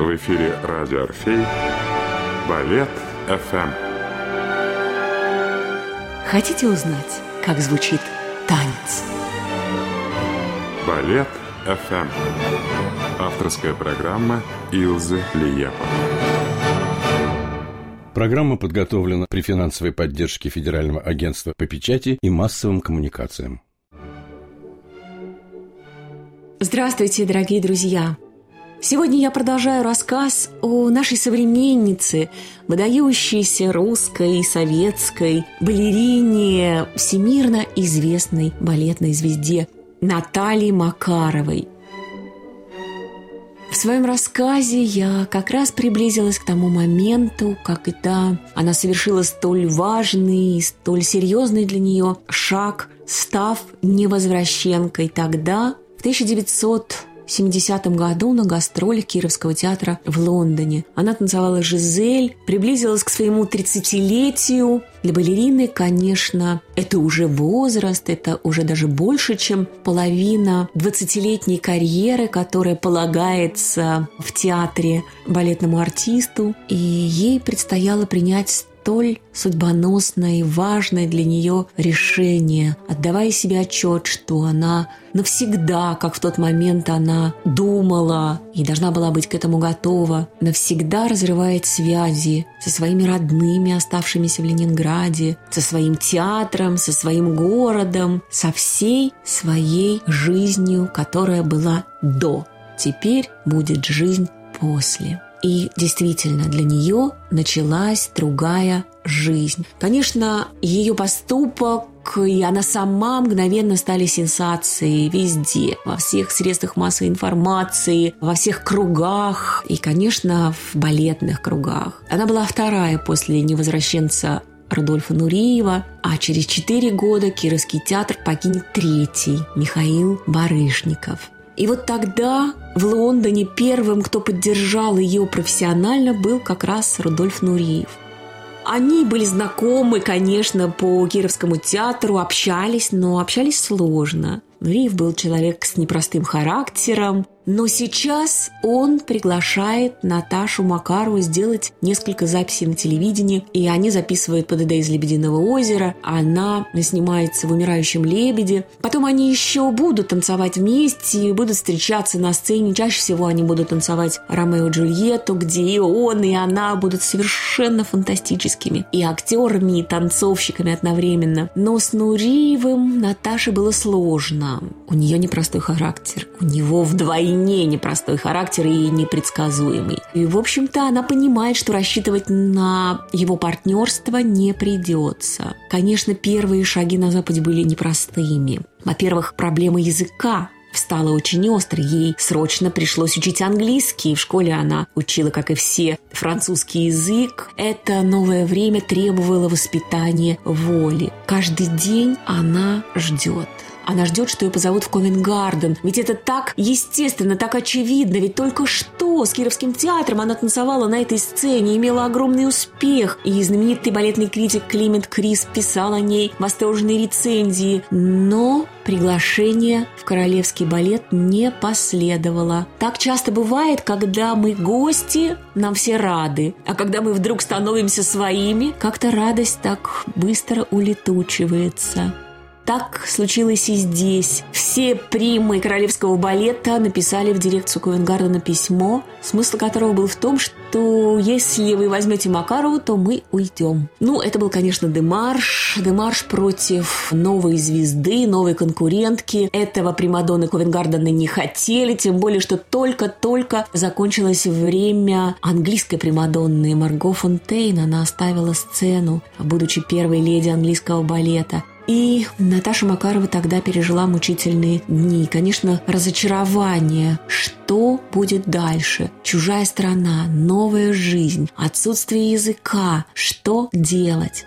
В эфире радио «Орфей» Балет ФМ. Хотите узнать, как звучит танец? Балет ФМ. Авторская программа Илзы Лиепа. Программа подготовлена при финансовой поддержке Федерального агентства по печати и массовым коммуникациям. Здравствуйте, дорогие друзья! Сегодня я продолжаю рассказ о нашей современнице, выдающейся русской и советской балерине, всемирно известной балетной звезде Натальи Макаровой. В своем рассказе я как раз приблизилась к тому моменту, когда она совершила столь важный и столь серьезный для нее шаг, став невозвращенкой тогда, в 1900 70 году на гастролях Кировского театра в Лондоне. Она танцевала «Жизель», приблизилась к своему 30-летию. Для балерины, конечно, это уже возраст, это уже даже больше, чем половина 20-летней карьеры, которая полагается в театре балетному артисту. И ей предстояло принять столь судьбоносное и важное для нее решение, отдавая себе отчет, что она навсегда, как в тот момент она думала и должна была быть к этому готова, навсегда разрывает связи со своими родными, оставшимися в Ленинграде, со своим театром, со своим городом, со всей своей жизнью, которая была до. Теперь будет жизнь после. И действительно, для нее началась другая жизнь. Конечно, ее поступок и она сама мгновенно стали сенсацией везде, во всех средствах массовой информации, во всех кругах и, конечно, в балетных кругах. Она была вторая после невозвращенца Рудольфа Нуриева, а через четыре года Кировский театр покинет третий Михаил Барышников. И вот тогда в Лондоне первым, кто поддержал ее профессионально, был как раз Рудольф Нуриев. Они были знакомы, конечно, по Кировскому театру, общались, но общались сложно. Нуриев был человек с непростым характером, но сейчас он приглашает Наташу Макарову сделать несколько записей на телевидении, и они записывают ПДД из «Лебединого озера», она снимается в «Умирающем лебеде». Потом они еще будут танцевать вместе, будут встречаться на сцене. Чаще всего они будут танцевать «Ромео и Джульетту», где и он, и она будут совершенно фантастическими. И актерами, и танцовщиками одновременно. Но с Нуриевым Наташе было сложно. У нее непростой характер. У него вдвойне вдвойне непростой характер и непредсказуемый. И, в общем-то, она понимает, что рассчитывать на его партнерство не придется. Конечно, первые шаги на Западе были непростыми. Во-первых, проблема языка встала очень остро. Ей срочно пришлось учить английский. В школе она учила, как и все, французский язык. Это новое время требовало воспитания воли. Каждый день она ждет. Она ждет, что ее позовут в Ковенгарден. Ведь это так естественно, так очевидно. Ведь только что с Кировским театром она танцевала на этой сцене, имела огромный успех. И знаменитый балетный критик Климент Крис писал о ней восторженные рецензии. Но приглашение в королевский балет не последовало. Так часто бывает, когда мы гости, нам все рады, а когда мы вдруг становимся своими, как-то радость так быстро улетучивается. Так случилось и здесь. Все примы королевского балета написали в дирекцию Ковенгардена письмо, смысл которого был в том, что если вы возьмете Макарову, то мы уйдем. Ну, это был, конечно, демарш. Демарш против новой звезды, новой конкурентки. Этого Примадонны Ковенгардена не хотели, тем более, что только-только закончилось время английской Примадонны Марго Фонтейн. Она оставила сцену, будучи первой леди английского балета. И Наташа Макарова тогда пережила мучительные дни. Конечно, разочарование. Что будет дальше? Чужая страна, новая жизнь, отсутствие языка. Что делать?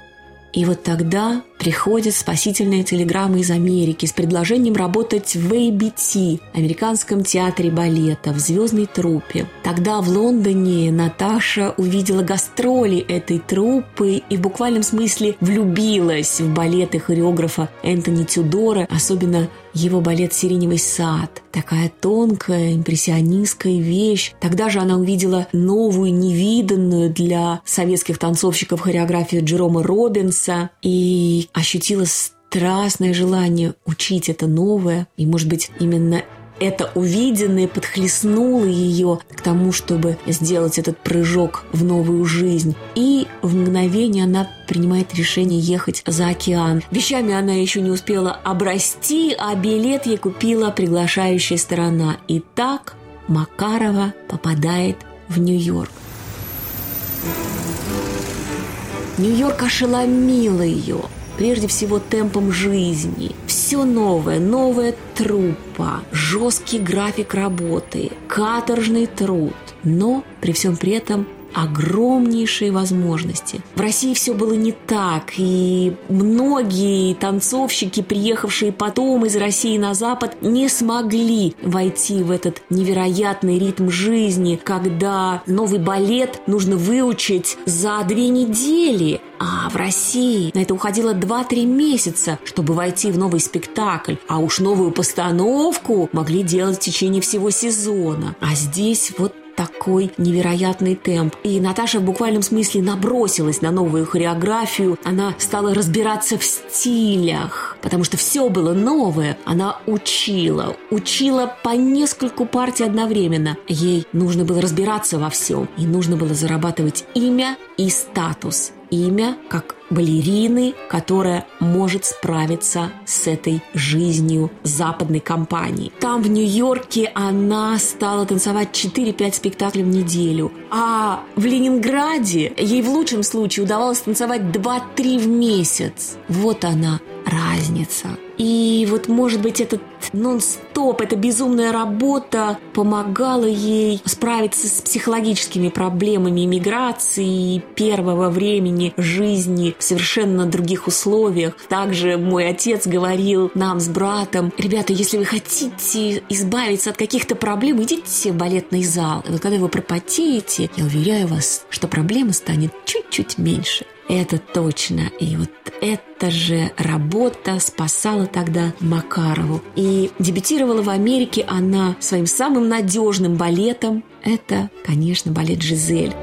И вот тогда приходит спасительная телеграмма из Америки с предложением работать в ABT, Американском театре балета, в звездной труппе. Тогда в Лондоне Наташа увидела гастроли этой труппы и в буквальном смысле влюбилась в балеты хореографа Энтони Тюдора, особенно его балет «Сиреневый сад». Такая тонкая, импрессионистская вещь. Тогда же она увидела новую, невиданную для советских танцовщиков хореографию Джерома Робинса и ощутила страстное желание учить это новое. И, может быть, именно это увиденное подхлестнуло ее к тому, чтобы сделать этот прыжок в новую жизнь. И в мгновение она принимает решение ехать за океан. Вещами она еще не успела обрасти, а билет ей купила приглашающая сторона. И так Макарова попадает в Нью-Йорк. Нью-Йорк ошеломила ее прежде всего темпом жизни. Все новое, новая труппа, жесткий график работы, каторжный труд. Но при всем при этом огромнейшие возможности. В России все было не так, и многие танцовщики, приехавшие потом из России на Запад, не смогли войти в этот невероятный ритм жизни, когда новый балет нужно выучить за две недели, а в России на это уходило 2-3 месяца, чтобы войти в новый спектакль. А уж новую постановку могли делать в течение всего сезона. А здесь вот такой невероятный темп. И Наташа в буквальном смысле набросилась на новую хореографию. Она стала разбираться в стилях, потому что все было новое. Она учила, учила по нескольку партий одновременно. Ей нужно было разбираться во всем. И нужно было зарабатывать имя и статус имя как балерины, которая может справиться с этой жизнью западной компании. Там, в Нью-Йорке, она стала танцевать 4-5 спектаклей в неделю. А в Ленинграде ей в лучшем случае удавалось танцевать 2-3 в месяц. Вот она, разница. И вот, может быть, этот нон-стоп, эта безумная работа помогала ей справиться с психологическими проблемами иммиграции первого времени жизни в совершенно других условиях. Также мой отец говорил нам с братом, ребята, если вы хотите избавиться от каких-то проблем, идите в балетный зал. И вот когда вы пропотеете, я уверяю вас, что проблема станет чуть-чуть меньше. Это точно. И вот эта же работа спасала тогда Макарову. И дебютировала в Америке она своим самым надежным балетом. Это, конечно, балет «Жизель».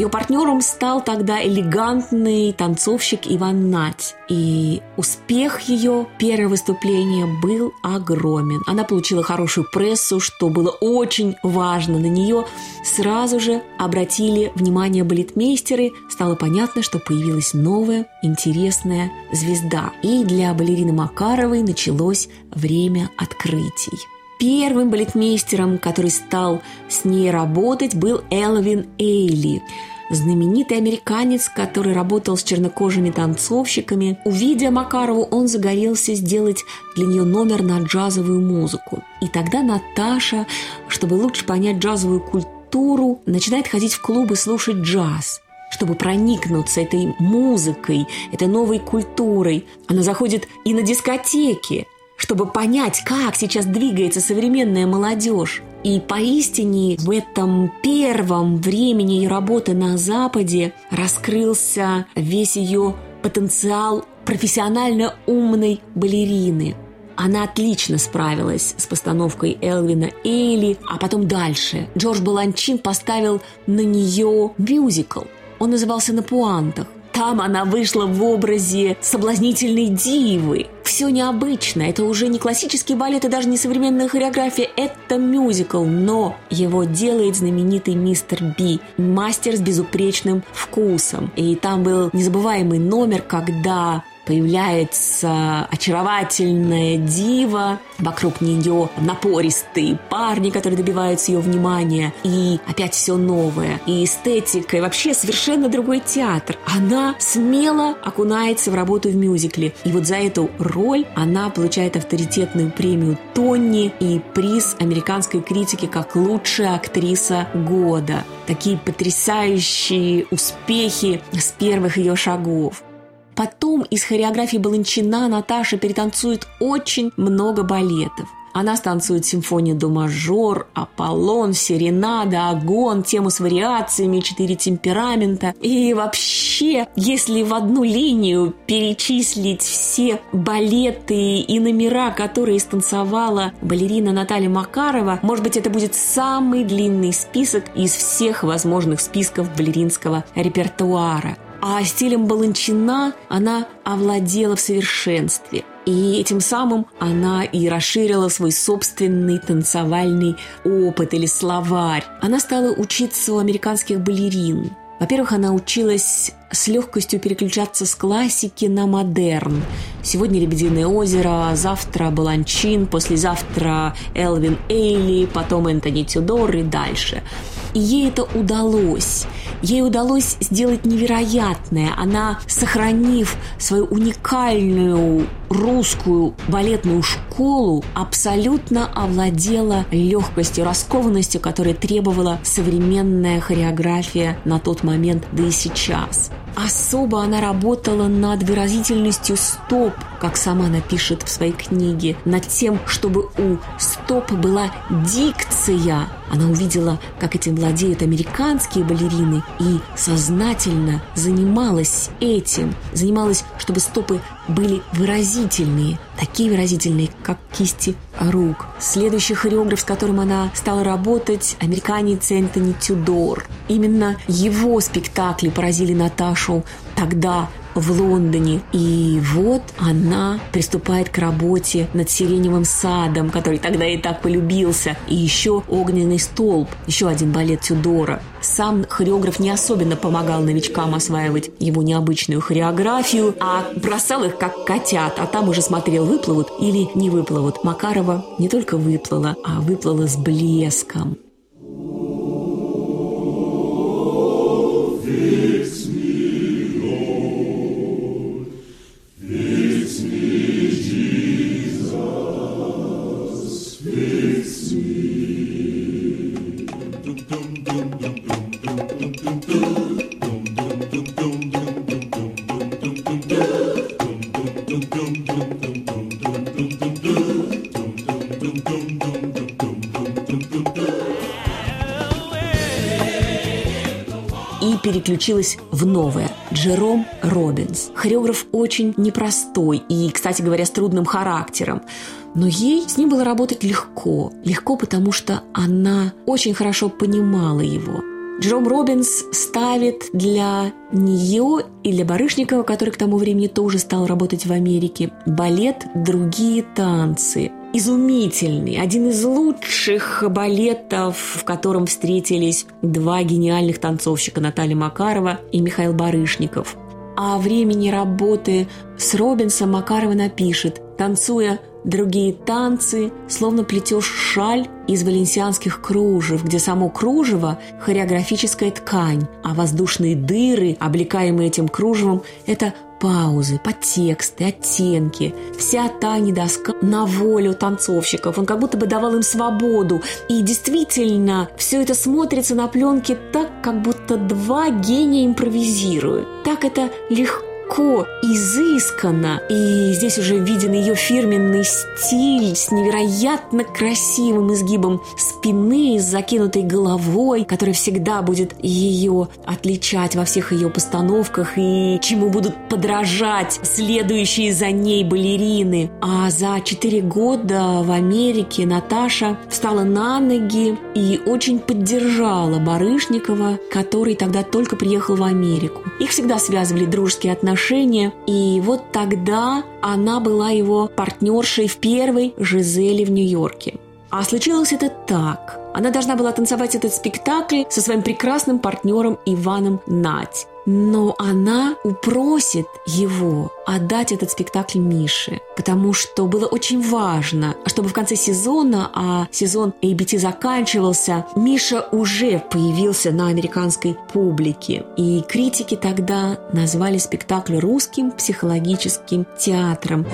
Ее партнером стал тогда элегантный танцовщик Иван Нать. И успех ее первого выступления был огромен. Она получила хорошую прессу, что было очень важно. На нее сразу же обратили внимание балетмейстеры. Стало понятно, что появилась новая интересная звезда. И для балерины Макаровой началось время открытий. Первым балетмейстером, который стал с ней работать, был Элвин Эйли знаменитый американец, который работал с чернокожими танцовщиками. Увидя Макарову, он загорелся сделать для нее номер на джазовую музыку. И тогда Наташа, чтобы лучше понять джазовую культуру, начинает ходить в клубы слушать джаз чтобы проникнуться этой музыкой, этой новой культурой. Она заходит и на дискотеки, чтобы понять, как сейчас двигается современная молодежь. И поистине в этом первом времени ее работы на Западе раскрылся весь ее потенциал профессионально умной балерины. Она отлично справилась с постановкой Элвина Эйли, а потом дальше. Джордж Баланчин поставил на нее мюзикл. Он назывался «На пуантах». Там она вышла в образе соблазнительной дивы. Все необычно. Это уже не классический балет и даже не современная хореография. Это мюзикл. Но его делает знаменитый мистер Би. Мастер с безупречным вкусом. И там был незабываемый номер, когда появляется очаровательная дива, вокруг нее напористые парни, которые добиваются ее внимания, и опять все новое, и эстетика, и вообще совершенно другой театр. Она смело окунается в работу в мюзикле, и вот за эту роль она получает авторитетную премию Тонни и приз американской критики как лучшая актриса года. Такие потрясающие успехи с первых ее шагов. Потом из хореографии Баланчина Наташа перетанцует очень много балетов. Она станцует симфонию до мажор, Аполлон, Серенада, Агон, тему с вариациями, четыре темперамента. И вообще, если в одну линию перечислить все балеты и номера, которые станцевала балерина Наталья Макарова, может быть, это будет самый длинный список из всех возможных списков балеринского репертуара. А стилем Баланчина она овладела в совершенстве. И этим самым она и расширила свой собственный танцевальный опыт или словарь. Она стала учиться у американских балерин. Во-первых, она училась с легкостью переключаться с классики на модерн. Сегодня «Лебединое озеро», завтра «Баланчин», послезавтра Элвин Эйли, потом Энтони Тюдор и дальше – и ей это удалось. Ей удалось сделать невероятное. Она, сохранив свою уникальную русскую балетную школу, абсолютно овладела легкостью, раскованностью, которая требовала современная хореография на тот момент, да и сейчас. Особо она работала над выразительностью стоп, как сама напишет в своей книге, над тем, чтобы у стоп была дикция. Она увидела, как этим владеют американские балерины и сознательно занималась этим. Занималась, чтобы стопы были выразительные, такие выразительные, как кисти рук. Следующий хореограф, с которым она стала работать, американец Энтони Тюдор. Именно его спектакли поразили Наташу тогда в Лондоне. И вот она приступает к работе над «Сиреневым садом», который тогда и так полюбился. И еще «Огненный столб», еще один балет Тюдора. Сам хореограф не особенно помогал новичкам осваивать его необычную хореографию, а бросал их как котят, а там уже смотрел, выплывут или не выплывут. Макарова не только выплыла, а выплыла с блеском. Переключилась в новое. Джером Робинс. Хореограф очень непростой и, кстати говоря, с трудным характером. Но ей с ним было работать легко. Легко, потому что она очень хорошо понимала его. Джером Робинс ставит для нее и для Барышникова, который к тому времени тоже стал работать в Америке, балет «Другие танцы». Изумительный, один из лучших балетов, в котором встретились два гениальных танцовщика Наталья Макарова и Михаил Барышников. О времени работы с Робинсом Макарова напишет, танцуя другие танцы, словно плетешь шаль из валенсианских кружев, где само кружево – хореографическая ткань, а воздушные дыры, облекаемые этим кружевом – это паузы, подтексты, оттенки. Вся та недоска на волю танцовщиков. Он как будто бы давал им свободу. И действительно, все это смотрится на пленке так, как будто два гения импровизируют. Так это легко легко, изысканно. И здесь уже виден ее фирменный стиль с невероятно красивым изгибом спины, с закинутой головой, который всегда будет ее отличать во всех ее постановках и чему будут подражать следующие за ней балерины. А за четыре года в Америке Наташа встала на ноги и очень поддержала Барышникова, который тогда только приехал в Америку. Их всегда связывали дружеские отношения отношения. И вот тогда она была его партнершей в первой Жизели в Нью-Йорке. А случилось это так. Она должна была танцевать этот спектакль со своим прекрасным партнером Иваном Нать. Но она упросит его отдать этот спектакль Мише, потому что было очень важно, чтобы в конце сезона, а сезон ABT заканчивался, Миша уже появился на американской публике. И критики тогда назвали спектакль русским психологическим театром.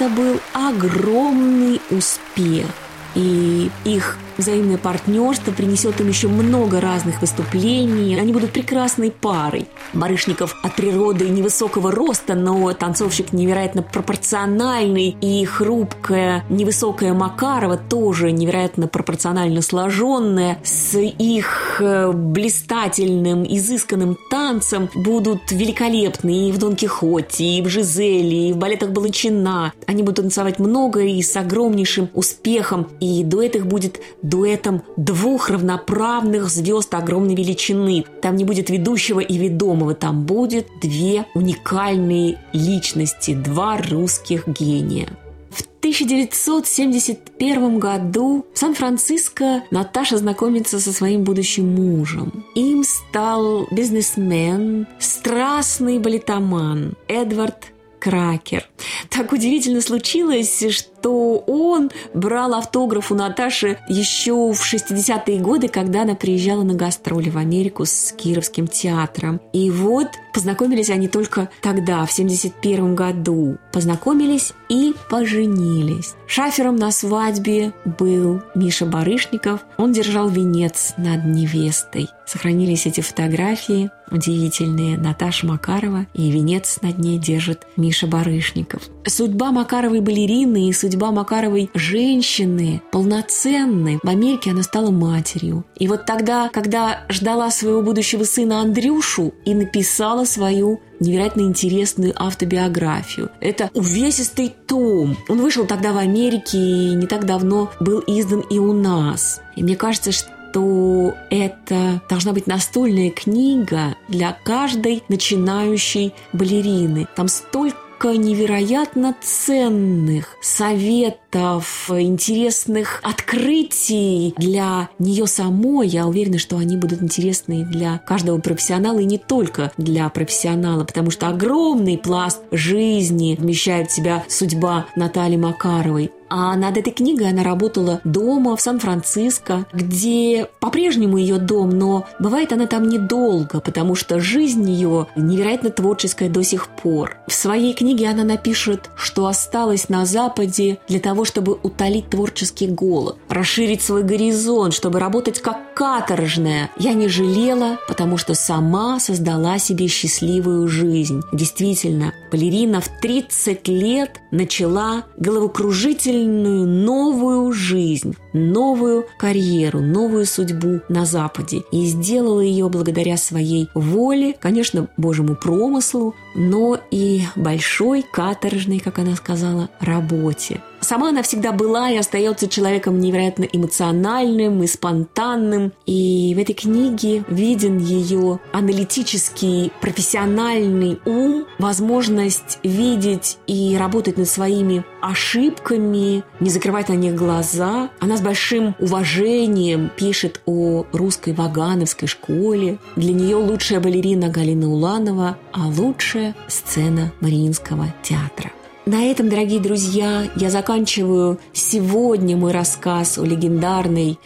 Это был огромный успех. И их взаимное партнерство принесет им еще много разных выступлений. Они будут прекрасной парой. Барышников от природы невысокого роста, но танцовщик невероятно пропорциональный. И хрупкая, невысокая Макарова тоже невероятно пропорционально сложенная. С их э, блистательным, изысканным танцем будут великолепны и в Дон Кихоте, и в Жизели, и в балетах Баланчина. Они будут танцевать много и с огромнейшим успехом. И дуэт их будет дуэтом двух равноправных звезд огромной величины. Там не будет ведущего и ведомого, там будет две уникальные личности, два русских гения. В 1971 году в Сан-Франциско Наташа знакомится со своим будущим мужем. Им стал бизнесмен, страстный балетоман Эдвард Кракер. Так удивительно случилось, что он брал автограф у Наташи еще в 60-е годы, когда она приезжала на гастроли в Америку с Кировским театром. И вот познакомились они только тогда, в 71 году. Познакомились и поженились. Шафером на свадьбе был Миша Барышников. Он держал венец над невестой. Сохранились эти фотографии удивительные. Наташа Макарова и венец над ней держит Миша Барышников. Судьба Макаровой балерины и судьба Макаровой женщины полноценны. В Америке она стала матерью. И вот тогда, когда ждала своего будущего сына Андрюшу и написала свою невероятно интересную автобиографию. Это увесистый том. Он вышел тогда в Америке и не так давно был издан и у нас. И мне кажется, что то это должна быть настольная книга для каждой начинающей балерины. Там столько невероятно ценных советов, интересных открытий для нее самой. Я уверена, что они будут интересны для каждого профессионала и не только для профессионала, потому что огромный пласт жизни вмещает в себя судьба Натальи Макаровой. А над этой книгой она работала дома в Сан-Франциско, где по-прежнему ее дом, но бывает она там недолго, потому что жизнь ее невероятно творческая до сих пор. В своей книге она напишет, что осталась на Западе для того, чтобы утолить творческий голод, расширить свой горизонт, чтобы работать как каторжная. Я не жалела, потому что сама создала себе счастливую жизнь. Действительно, балерина в 30 лет начала головокружительно удивительную новую жизнь, новую карьеру, новую судьбу на Западе. И сделала ее благодаря своей воле, конечно, Божьему промыслу, но и большой каторжной, как она сказала, работе. Сама она всегда была и остается человеком невероятно эмоциональным и спонтанным. И в этой книге виден ее аналитический, профессиональный ум, возможность видеть и работать над своими ошибками, не закрывать на них глаза. Она с большим уважением пишет о русской вагановской школе. Для нее лучшая балерина Галина Уланова, а лучшая сцена Мариинского театра. На этом, дорогие друзья, я заканчиваю сегодня мой рассказ о легендарной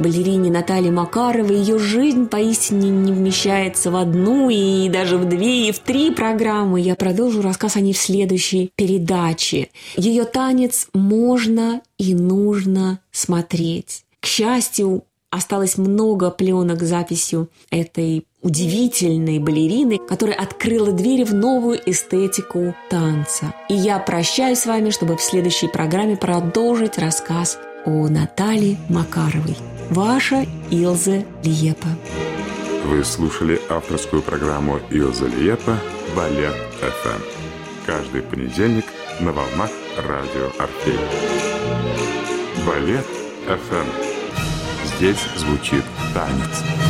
балерине Наталье Макаровой. Ее жизнь поистине не вмещается в одну и даже в две и в три программы. Я продолжу рассказ о ней в следующей передаче. Ее танец можно и нужно смотреть. К счастью, осталось много пленок с записью этой удивительной балерины, которая открыла двери в новую эстетику танца. И я прощаюсь с вами, чтобы в следующей программе продолжить рассказ о Наталье Макаровой. Ваша Илза Лиепа. Вы слушали авторскую программу Илза Лиепа «Балет ФМ». Каждый понедельник на волнах радио Орфей. Балет ФМ. Здесь звучит танец.